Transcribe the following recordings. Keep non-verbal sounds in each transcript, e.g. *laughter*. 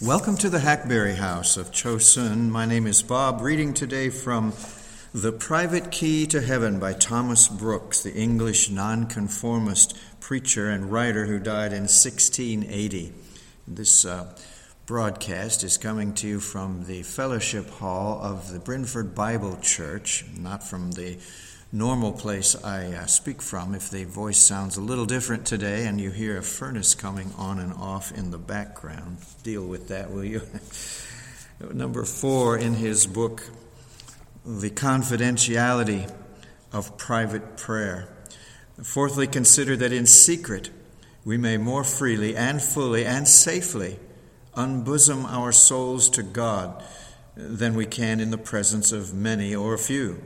Welcome to the Hackberry House of Chosun. My name is Bob, reading today from The Private Key to Heaven by Thomas Brooks, the English nonconformist preacher and writer who died in 1680. This uh, broadcast is coming to you from the fellowship hall of the Brinford Bible Church, not from the normal place I uh, speak from. If the voice sounds a little different today and you hear a furnace coming on and off in the background, deal with that, will you? *laughs* Number four in his book, The Confidentiality of Private Prayer. Fourthly, consider that in secret we may more freely and fully and safely unbosom our souls to God than we can in the presence of many or few.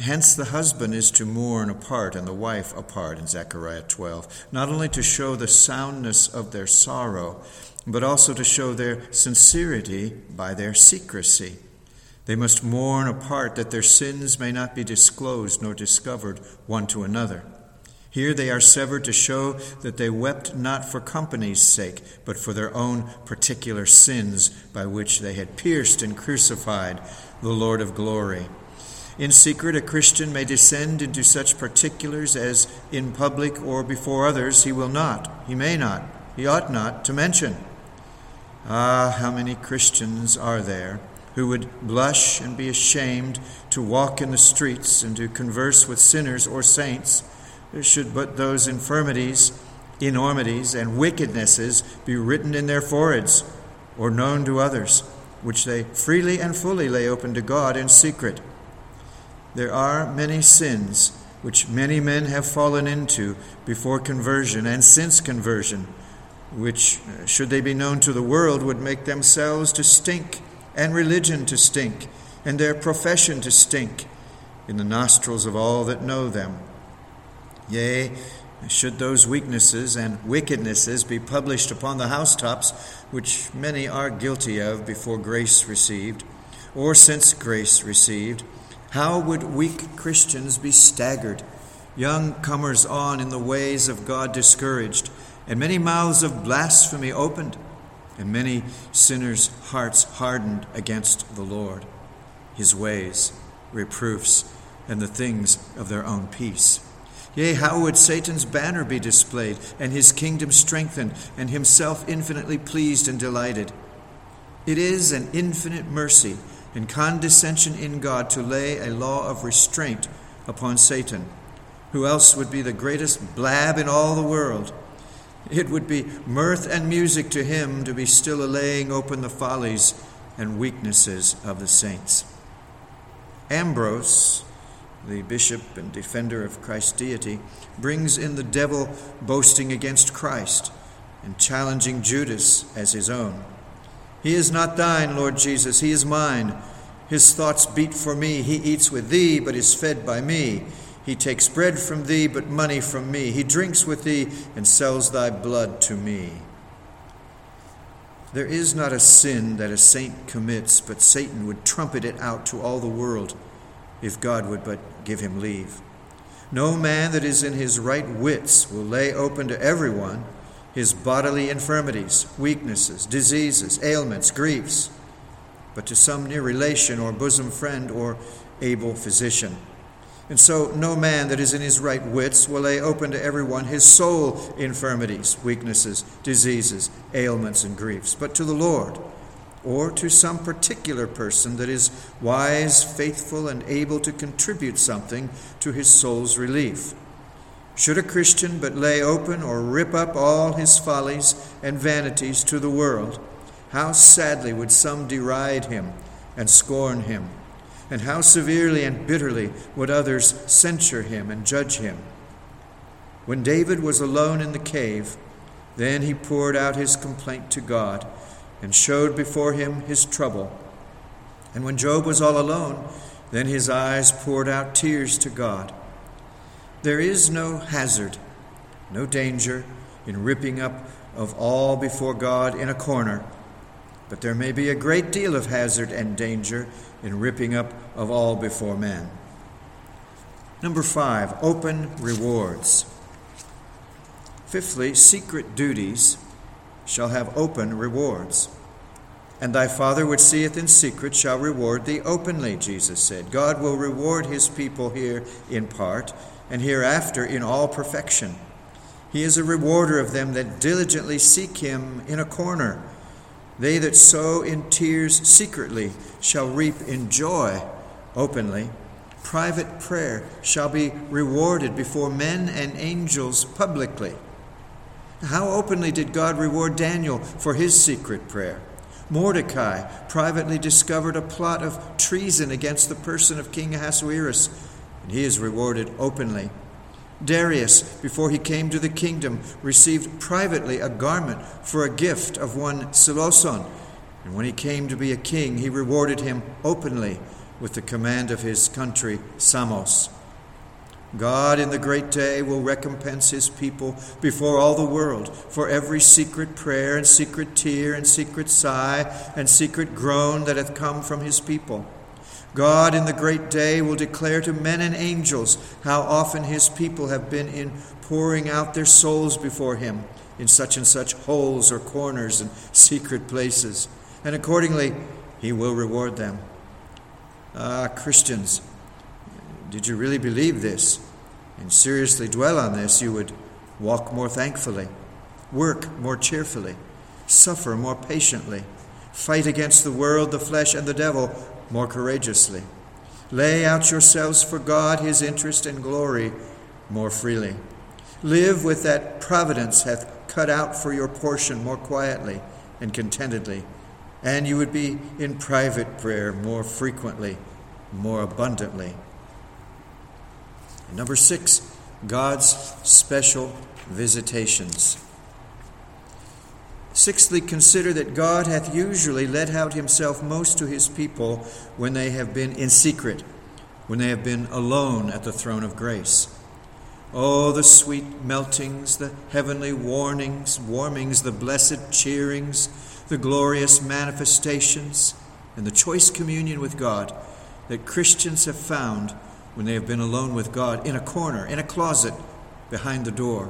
Hence, the husband is to mourn apart and the wife apart in Zechariah 12, not only to show the soundness of their sorrow, but also to show their sincerity by their secrecy. They must mourn apart that their sins may not be disclosed nor discovered one to another. Here they are severed to show that they wept not for company's sake, but for their own particular sins by which they had pierced and crucified the Lord of glory. In secret, a Christian may descend into such particulars as in public or before others he will not, he may not, he ought not to mention. Ah, how many Christians are there who would blush and be ashamed to walk in the streets and to converse with sinners or saints, should but those infirmities, enormities, and wickednesses be written in their foreheads or known to others, which they freely and fully lay open to God in secret there are many sins which many men have fallen into before conversion and since conversion, which, uh, should they be known to the world, would make themselves to stink, and religion to stink, and their profession to stink in the nostrils of all that know them. Yea, should those weaknesses and wickednesses be published upon the housetops, which many are guilty of before grace received, or since grace received, how would weak Christians be staggered, young comers on in the ways of God discouraged, and many mouths of blasphemy opened, and many sinners' hearts hardened against the Lord, his ways, reproofs, and the things of their own peace? Yea, how would Satan's banner be displayed, and his kingdom strengthened, and himself infinitely pleased and delighted? It is an infinite mercy and condescension in God to lay a law of restraint upon Satan. Who else would be the greatest blab in all the world? It would be mirth and music to him to be still allaying open the follies and weaknesses of the saints. Ambrose, the bishop and defender of Christ's deity, brings in the devil boasting against Christ and challenging Judas as his own. He is not thine, Lord Jesus, he is mine. His thoughts beat for me. He eats with thee, but is fed by me. He takes bread from thee, but money from me. He drinks with thee, and sells thy blood to me. There is not a sin that a saint commits, but Satan would trumpet it out to all the world, if God would but give him leave. No man that is in his right wits will lay open to everyone his bodily infirmities, weaknesses, diseases, ailments, griefs, but to some near relation or bosom friend or able physician. And so no man that is in his right wits will lay open to everyone his soul infirmities, weaknesses, diseases, ailments, and griefs, but to the Lord, or to some particular person that is wise, faithful, and able to contribute something to his soul's relief. Should a Christian but lay open or rip up all his follies and vanities to the world, how sadly would some deride him and scorn him, and how severely and bitterly would others censure him and judge him. When David was alone in the cave, then he poured out his complaint to God and showed before him his trouble. And when Job was all alone, then his eyes poured out tears to God. There is no hazard, no danger in ripping up of all before God in a corner, but there may be a great deal of hazard and danger in ripping up of all before men. Number five, open rewards. Fifthly, secret duties shall have open rewards. And thy Father which seeth in secret shall reward thee openly, Jesus said. God will reward his people here in part, and hereafter in all perfection. He is a rewarder of them that diligently seek him in a corner. They that sow in tears secretly shall reap in joy openly. Private prayer shall be rewarded before men and angels publicly. How openly did God reward Daniel for his secret prayer? Mordecai privately discovered a plot of treason against the person of King Ahasuerus, and he is rewarded openly. Darius, before he came to the kingdom, received privately a garment for a gift of one Syloson, and when he came to be a king, he rewarded him openly with the command of his country, Samos. God in the great day will recompense his people before all the world for every secret prayer and secret tear and secret sigh and secret groan that hath come from his people. God in the great day will declare to men and angels how often his people have been in pouring out their souls before him in such and such holes or corners and secret places. And accordingly, he will reward them. Ah, Christians, did you really believe this and seriously dwell on this, you would walk more thankfully, work more cheerfully, suffer more patiently, fight against the world, the flesh, and the devil more courageously. Lay out yourselves for God, his interest and glory more freely. Live with that providence hath cut out for your portion more quietly and contentedly, and you would be in private prayer more frequently, more abundantly. Number six, God's special visitations. Sixthly, consider that God hath usually let out himself most to his people when they have been in secret, when they have been alone at the throne of grace. Oh, the sweet meltings, the heavenly warnings, warmings, the blessed cheerings, the glorious manifestations, and the choice communion with God that Christians have found when they have been alone with God in a corner, in a closet, behind the door.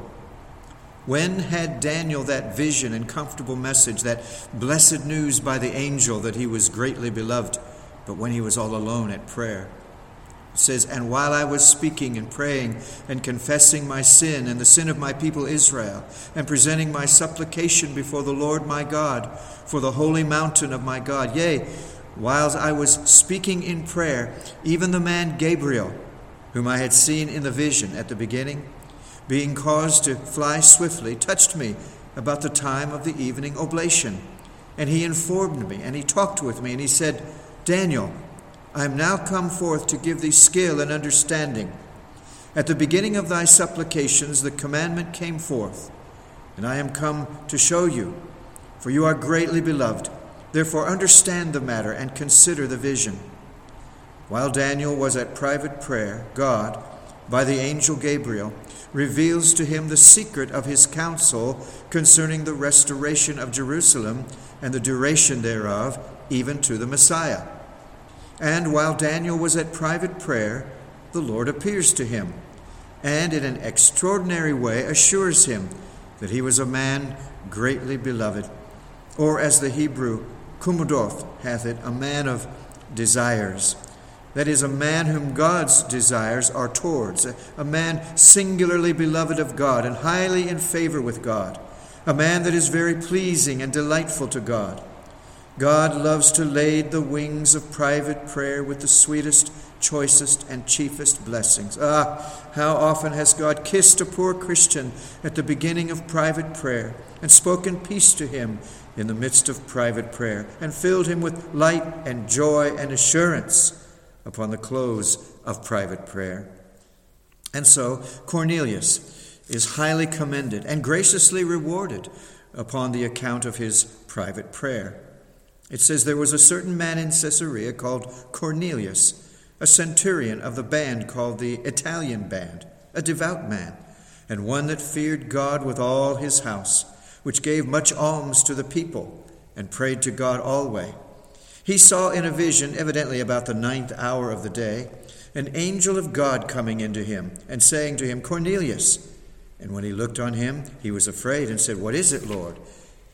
When had Daniel that vision and comfortable message, that blessed news by the angel that he was greatly beloved, but when he was all alone at prayer? It says, And while I was speaking and praying and confessing my sin and the sin of my people Israel, and presenting my supplication before the Lord my God for the holy mountain of my God, yea, Whilst I was speaking in prayer, even the man Gabriel, whom I had seen in the vision at the beginning, being caused to fly swiftly, touched me about the time of the evening oblation. And he informed me, and he talked with me, and he said, Daniel, I am now come forth to give thee skill and understanding. At the beginning of thy supplications, the commandment came forth, and I am come to show you, for you are greatly beloved. Therefore, understand the matter and consider the vision. While Daniel was at private prayer, God, by the angel Gabriel, reveals to him the secret of his counsel concerning the restoration of Jerusalem and the duration thereof, even to the Messiah. And while Daniel was at private prayer, the Lord appears to him, and in an extraordinary way assures him that he was a man greatly beloved, or as the Hebrew Kumadoth hath it, a man of desires. That is, a man whom God's desires are towards, a man singularly beloved of God and highly in favor with God, a man that is very pleasing and delightful to God. God loves to lade the wings of private prayer with the sweetest, choicest, and chiefest blessings. Ah, how often has God kissed a poor Christian at the beginning of private prayer and spoken peace to him in the midst of private prayer, and filled him with light and joy and assurance upon the close of private prayer. And so Cornelius is highly commended and graciously rewarded upon the account of his private prayer. It says there was a certain man in Caesarea called Cornelius, a centurion of the band called the Italian band, a devout man, and one that feared God with all his house which gave much alms to the people and prayed to God always. He saw in a vision, evidently about the ninth hour of the day, an angel of God coming into him and saying to him, Cornelius. And when he looked on him, he was afraid and said, What is it, Lord?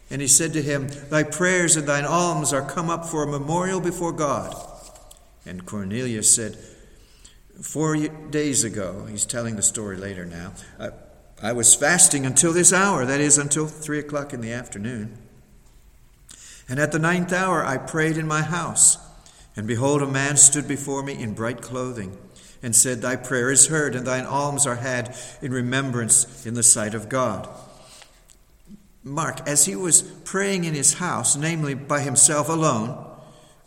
And he said to him, Thy prayers and thine alms are come up for a memorial before God. And Cornelius said, Four days ago, he's telling the story later now, I, I was fasting until this hour, that is, until three o'clock in the afternoon. And at the ninth hour I prayed in my house, and behold, a man stood before me in bright clothing, and said, Thy prayer is heard, and thine alms are had in remembrance in the sight of God. Mark, as he was praying in his house, namely by himself alone,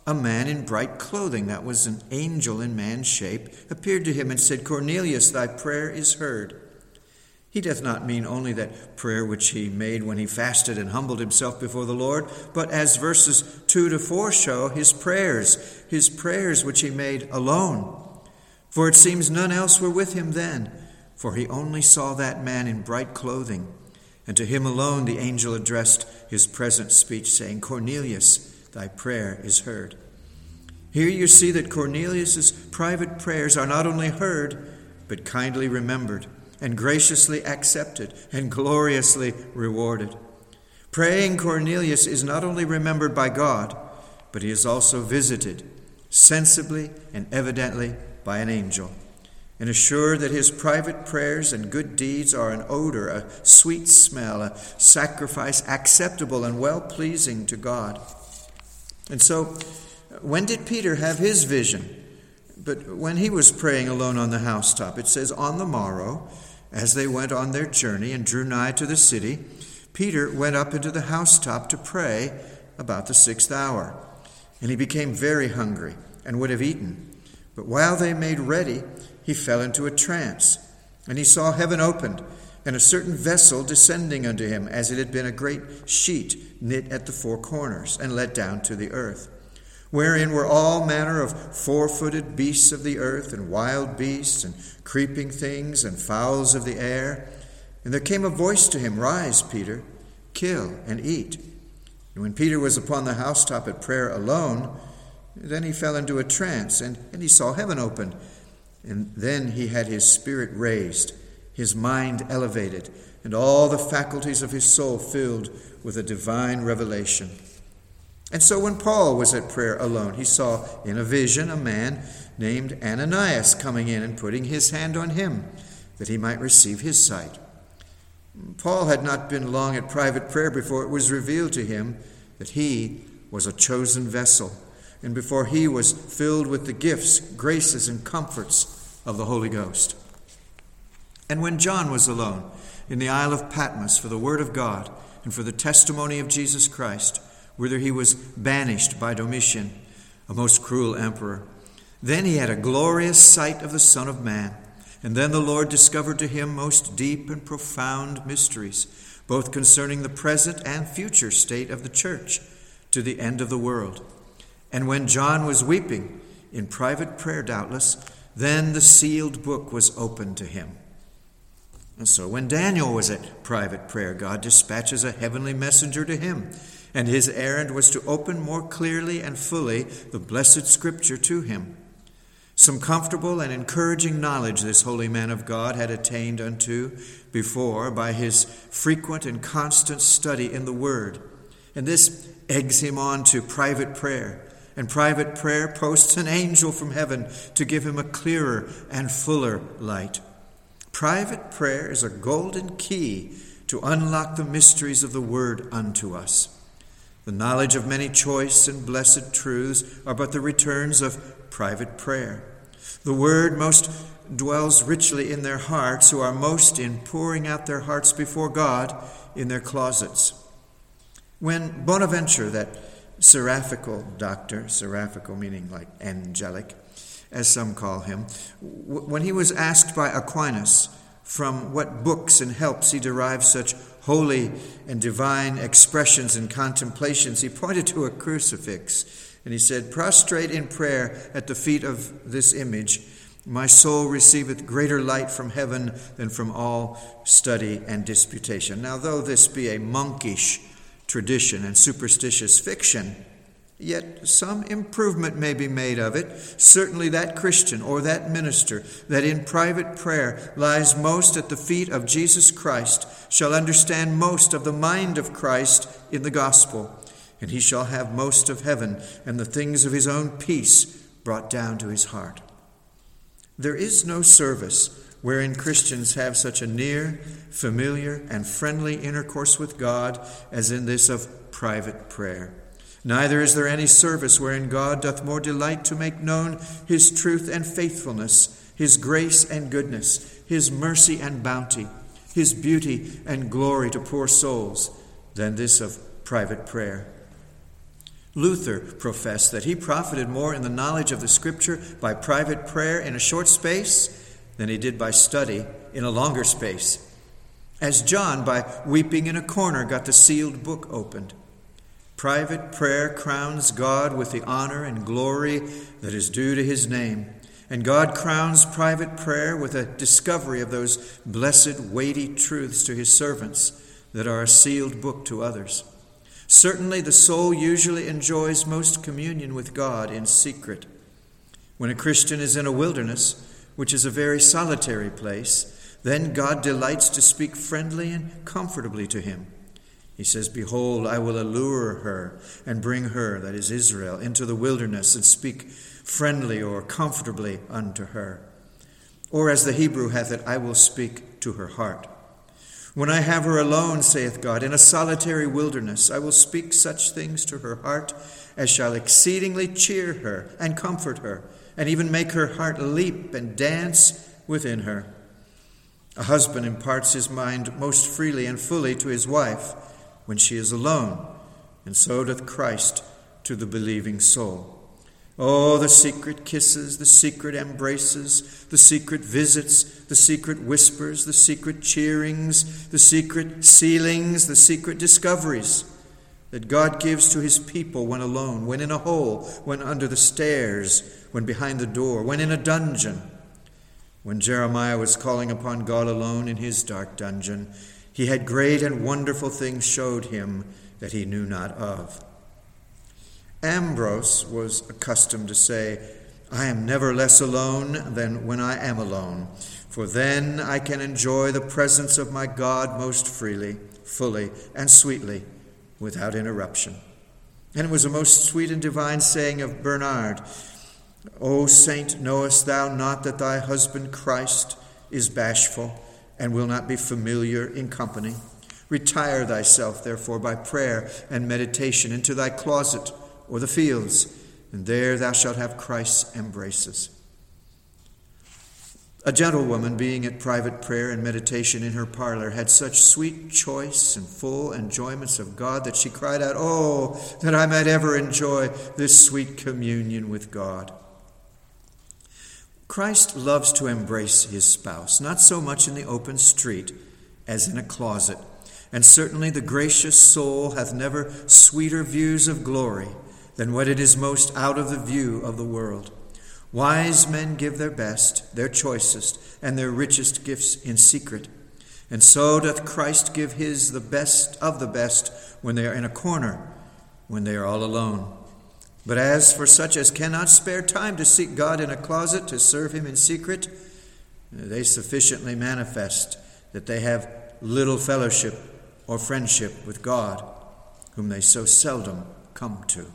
a man in bright clothing, that was an angel in man's shape, appeared to him and said, Cornelius, thy prayer is heard. He doth not mean only that prayer which he made when he fasted and humbled himself before the Lord, but as verses 2 to 4 show, his prayers, his prayers which he made alone. For it seems none else were with him then, for he only saw that man in bright clothing. And to him alone the angel addressed his present speech, saying, Cornelius, thy prayer is heard. Here you see that Cornelius's private prayers are not only heard, but kindly remembered, and graciously accepted, and gloriously rewarded. Praying Cornelius is not only remembered by God, but he is also visited, sensibly and evidently, by an angel and assured that his private prayers and good deeds are an odor, a sweet smell, a sacrifice acceptable and well pleasing to God. And so, when did Peter have his vision? But when he was praying alone on the housetop, it says, On the morrow, as they went on their journey and drew nigh to the city, Peter went up into the housetop to pray about the sixth hour. And he became very hungry and would have eaten. But while they made ready, he fell into a trance, and he saw heaven opened, and a certain vessel descending unto him, as it had been a great sheet knit at the four corners, and let down to the earth, wherein were all manner of four footed beasts of the earth, and wild beasts, and creeping things, and fowls of the air. And there came a voice to him, Rise, Peter, kill and eat. And when Peter was upon the housetop at prayer alone, then he fell into a trance, and, and he saw heaven opened and then he had his spirit raised, his mind elevated, and all the faculties of his soul filled with a divine revelation. And so when Paul was at prayer alone, he saw in a vision a man named Ananias coming in and putting his hand on him that he might receive his sight. Paul had not been long at private prayer before it was revealed to him that he was a chosen vessel and before he was filled with the gifts, graces, and comforts of the Holy Ghost. And when John was alone in the Isle of Patmos for the Word of God and for the testimony of Jesus Christ, whither he was banished by Domitian, a most cruel emperor, then he had a glorious sight of the Son of Man. And then the Lord discovered to him most deep and profound mysteries, both concerning the present and future state of the church to the end of the world. And when John was weeping, in private prayer doubtless, then the sealed book was opened to him. And so when Daniel was at private prayer, God dispatches a heavenly messenger to him, and his errand was to open more clearly and fully the blessed scripture to him. Some comfortable and encouraging knowledge this holy man of God had attained unto before by his frequent and constant study in the Word. And this eggs him on to private prayer and private prayer posts an angel from heaven to give him a clearer and fuller light. Private prayer is a golden key to unlock the mysteries of the Word unto us. The knowledge of many choice and blessed truths are but the returns of private prayer. The Word most dwells richly in their hearts who are most in pouring out their hearts before God in their closets. When Bonaventure, that seraphical doctor, seraphical meaning like angelic, as some call him, when he was asked by Aquinas from what books and helps he derived such holy and divine expressions and contemplations, he pointed to a crucifix and he said, Prostrate in prayer at the feet of this image, my soul receiveth greater light from heaven than from all study and disputation. Now, though this be a monkish tradition and superstitious fiction, Yet some improvement may be made of it. Certainly, that Christian or that minister that in private prayer lies most at the feet of Jesus Christ shall understand most of the mind of Christ in the gospel, and he shall have most of heaven and the things of his own peace brought down to his heart. There is no service wherein Christians have such a near, familiar, and friendly intercourse with God as in this of private prayer. Neither is there any service wherein God doth more delight to make known his truth and faithfulness, his grace and goodness, his mercy and bounty, his beauty and glory to poor souls than this of private prayer. Luther professed that he profited more in the knowledge of the Scripture by private prayer in a short space than he did by study in a longer space, as John, by weeping in a corner, got the sealed book opened. Private prayer crowns God with the honor and glory that is due to his name. And God crowns private prayer with a discovery of those blessed, weighty truths to his servants that are a sealed book to others. Certainly, the soul usually enjoys most communion with God in secret. When a Christian is in a wilderness, which is a very solitary place, then God delights to speak friendly and comfortably to him. He says, Behold, I will allure her and bring her, that is Israel, into the wilderness and speak friendly or comfortably unto her. Or as the Hebrew hath it, I will speak to her heart. When I have her alone, saith God, in a solitary wilderness, I will speak such things to her heart as shall exceedingly cheer her and comfort her, and even make her heart leap and dance within her. A husband imparts his mind most freely and fully to his wife when she is alone, and so doth Christ to the believing soul. Oh, the secret kisses, the secret embraces, the secret visits, the secret whispers, the secret cheerings, the secret sealings, the secret discoveries that God gives to his people when alone, when in a hole, when under the stairs, when behind the door, when in a dungeon. When Jeremiah was calling upon God alone in his dark dungeon, he had great and wonderful things showed him that he knew not of. Ambrose was accustomed to say, I am never less alone than when I am alone, for then I can enjoy the presence of my God most freely, fully, and sweetly, without interruption. And it was a most sweet and divine saying of Bernard O saint, knowest thou not that thy husband Christ is bashful? And will not be familiar in company. Retire thyself, therefore, by prayer and meditation into thy closet or the fields, and there thou shalt have Christ's embraces. A gentlewoman, being at private prayer and meditation in her parlor, had such sweet choice and full enjoyments of God that she cried out, Oh, that I might ever enjoy this sweet communion with God. Christ loves to embrace his spouse, not so much in the open street as in a closet. And certainly the gracious soul hath never sweeter views of glory than when it is most out of the view of the world. Wise men give their best, their choicest, and their richest gifts in secret. And so doth Christ give his the best of the best when they are in a corner, when they are all alone. But as for such as cannot spare time to seek God in a closet to serve Him in secret, uh, they sufficiently manifest that they have little fellowship or friendship with God, whom they so seldom come to.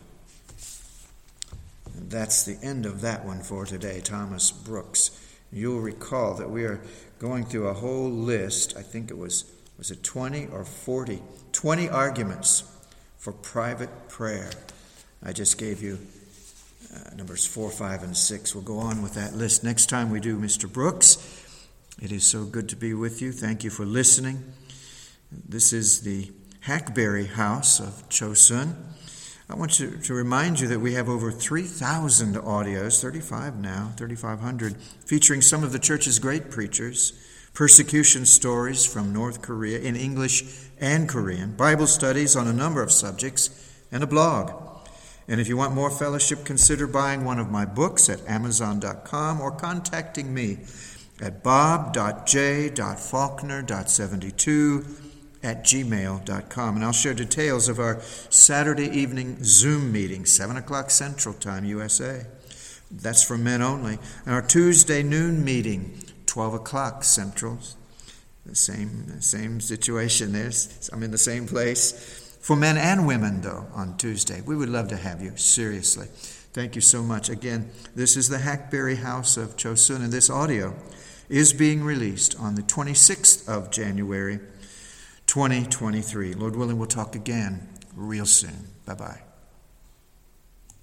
And that's the end of that one for today, Thomas Brooks. You'll recall that we are going through a whole list, I think it was, was it 20 or 40? 20 arguments for private prayer. I just gave you uh, numbers four, five, and six. We'll go on with that list next time we do Mr. Brooks. It is so good to be with you. Thank you for listening. This is the Hackberry House of Chosun. I want to remind you that we have over 3,000 audios, 35 now, 3,500, featuring some of the church's great preachers, persecution stories from North Korea in English and Korean, Bible studies on a number of subjects, and a blog. And if you want more fellowship, consider buying one of my books at Amazon.com or contacting me at bob.j.faulkner.72 at gmail.com. And I'll share details of our Saturday evening Zoom meeting, 7 o'clock Central Time, USA. That's for men only. And our Tuesday noon meeting, 12 o'clock Central. The same, same situation there. I'm in the same place. For men and women, though, on Tuesday. We would love to have you, seriously. Thank you so much. Again, this is the Hackberry House of Chosun, and this audio is being released on the 26th of January, 2023. Lord willing, we'll talk again real soon. Bye bye.